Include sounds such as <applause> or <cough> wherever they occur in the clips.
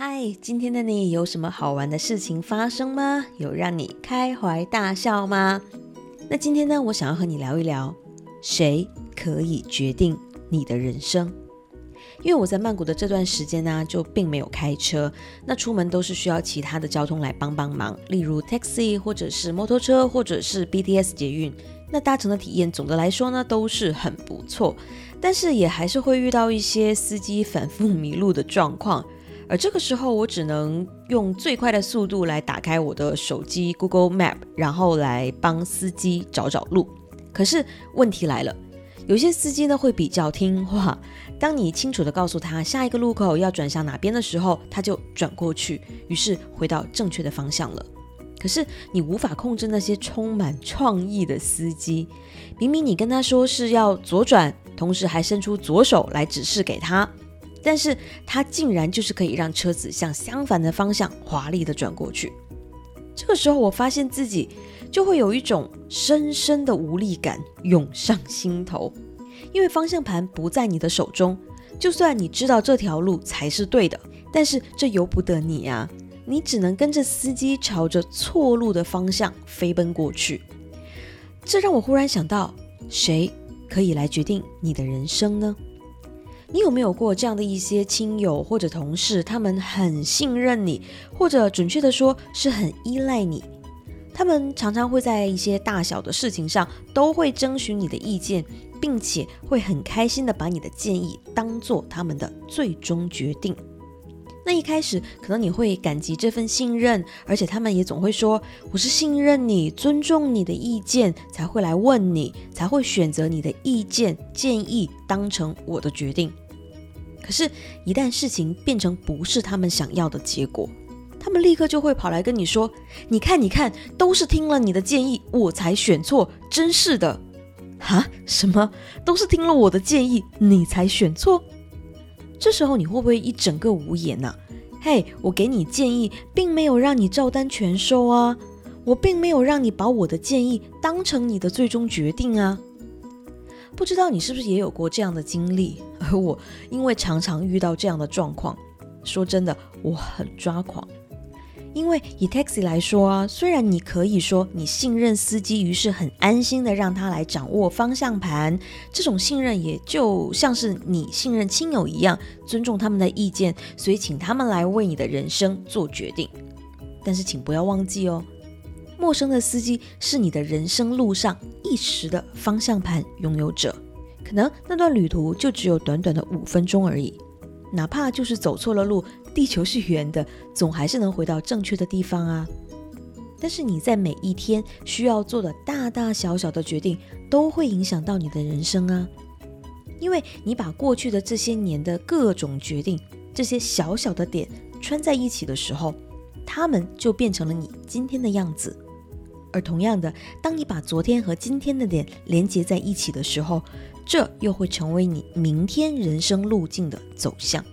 嗨，今天的你有什么好玩的事情发生吗？有让你开怀大笑吗？那今天呢，我想要和你聊一聊，谁可以决定你的人生？因为我在曼谷的这段时间呢，就并没有开车，那出门都是需要其他的交通来帮帮忙，例如 taxi 或者是摩托车或者是 BTS 捷运。那搭乘的体验总的来说呢，都是很不错，但是也还是会遇到一些司机反复迷路的状况。而这个时候，我只能用最快的速度来打开我的手机 Google Map，然后来帮司机找找路。可是问题来了，有些司机呢会比较听话，当你清楚的告诉他下一个路口要转向哪边的时候，他就转过去，于是回到正确的方向了。可是你无法控制那些充满创意的司机，明明你跟他说是要左转，同时还伸出左手来指示给他。但是它竟然就是可以让车子向相反的方向华丽的转过去。这个时候，我发现自己就会有一种深深的无力感涌上心头，因为方向盘不在你的手中。就算你知道这条路才是对的，但是这由不得你啊！你只能跟着司机朝着错路的方向飞奔过去。这让我忽然想到，谁可以来决定你的人生呢？你有没有过这样的一些亲友或者同事？他们很信任你，或者准确的说是很依赖你。他们常常会在一些大小的事情上都会征询你的意见，并且会很开心的把你的建议当做他们的最终决定。那一开始可能你会感激这份信任，而且他们也总会说：“我是信任你，尊重你的意见，才会来问你，才会选择你的意见建议当成我的决定。”可是，一旦事情变成不是他们想要的结果，他们立刻就会跑来跟你说：“你看，你看，都是听了你的建议，我才选错，真是的！”哈？什么？都是听了我的建议，你才选错？这时候你会不会一整个无言呢？嘿，我给你建议，并没有让你照单全收啊，我并没有让你把我的建议当成你的最终决定啊。不知道你是不是也有过这样的经历？而 <laughs> 我因为常常遇到这样的状况，说真的，我很抓狂。因为以 taxi 来说啊，虽然你可以说你信任司机，于是很安心的让他来掌握方向盘，这种信任也就像是你信任亲友一样，尊重他们的意见，所以请他们来为你的人生做决定。但是请不要忘记哦，陌生的司机是你的人生路上一时的方向盘拥有者，可能那段旅途就只有短短的五分钟而已。哪怕就是走错了路，地球是圆的，总还是能回到正确的地方啊。但是你在每一天需要做的大大小小的决定，都会影响到你的人生啊。因为你把过去的这些年的各种决定，这些小小的点穿在一起的时候，它们就变成了你今天的样子。而同样的，当你把昨天和今天的点连接在一起的时候，这又会成为你明天人生路径的走向。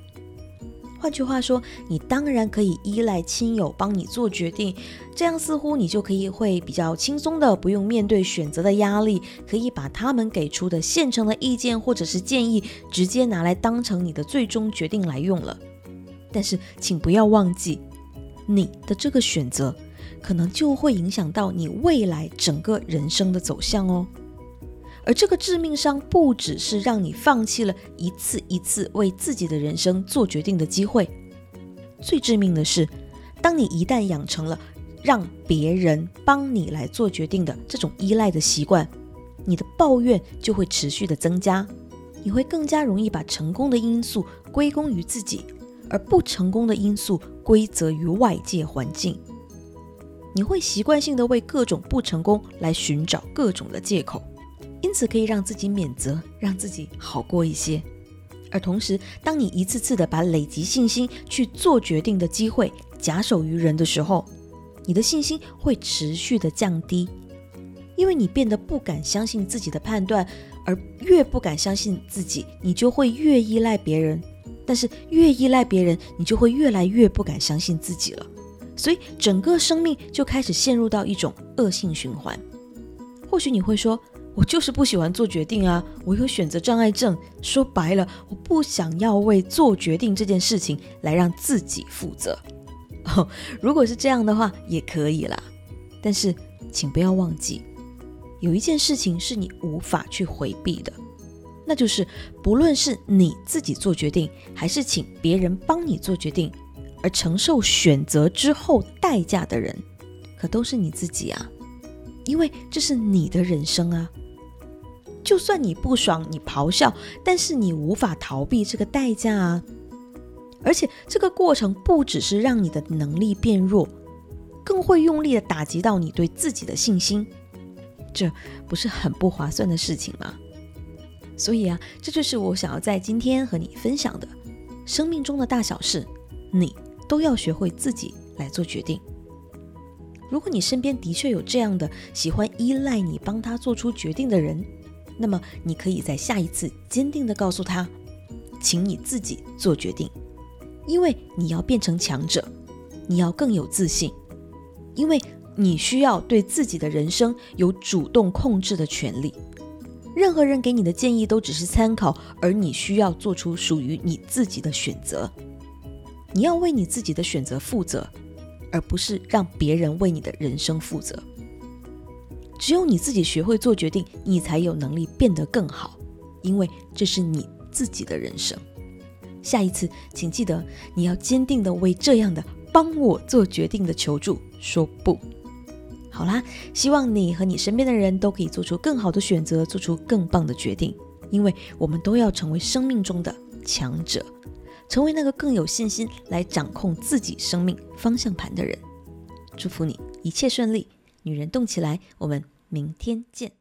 换句话说，你当然可以依赖亲友帮你做决定，这样似乎你就可以会比较轻松的，不用面对选择的压力，可以把他们给出的现成的意见或者是建议，直接拿来当成你的最终决定来用了。但是，请不要忘记，你的这个选择，可能就会影响到你未来整个人生的走向哦。而这个致命伤不只是让你放弃了一次一次为自己的人生做决定的机会，最致命的是，当你一旦养成了让别人帮你来做决定的这种依赖的习惯，你的抱怨就会持续的增加，你会更加容易把成功的因素归功于自己，而不成功的因素归责于外界环境，你会习惯性的为各种不成功来寻找各种的借口。因此可以让自己免责，让自己好过一些。而同时，当你一次次的把累积信心去做决定的机会假手于人的时候，你的信心会持续的降低，因为你变得不敢相信自己的判断，而越不敢相信自己，你就会越依赖别人。但是越依赖别人，你就会越来越不敢相信自己了。所以整个生命就开始陷入到一种恶性循环。或许你会说。我就是不喜欢做决定啊，我有选择障碍症。说白了，我不想要为做决定这件事情来让自己负责。哦，如果是这样的话，也可以啦。但是，请不要忘记，有一件事情是你无法去回避的，那就是不论是你自己做决定，还是请别人帮你做决定，而承受选择之后代价的人，可都是你自己啊。因为这是你的人生啊。就算你不爽，你咆哮，但是你无法逃避这个代价啊！而且这个过程不只是让你的能力变弱，更会用力的打击到你对自己的信心，这不是很不划算的事情吗？所以啊，这就是我想要在今天和你分享的：生命中的大小事，你都要学会自己来做决定。如果你身边的确有这样的喜欢依赖你帮他做出决定的人，那么，你可以在下一次坚定地告诉他，请你自己做决定，因为你要变成强者，你要更有自信，因为你需要对自己的人生有主动控制的权利。任何人给你的建议都只是参考，而你需要做出属于你自己的选择。你要为你自己的选择负责，而不是让别人为你的人生负责。只有你自己学会做决定，你才有能力变得更好，因为这是你自己的人生。下一次，请记得你要坚定的为这样的帮我做决定的求助说不。好啦，希望你和你身边的人都可以做出更好的选择，做出更棒的决定，因为我们都要成为生命中的强者，成为那个更有信心来掌控自己生命方向盘的人。祝福你一切顺利。女人动起来，我们明天见。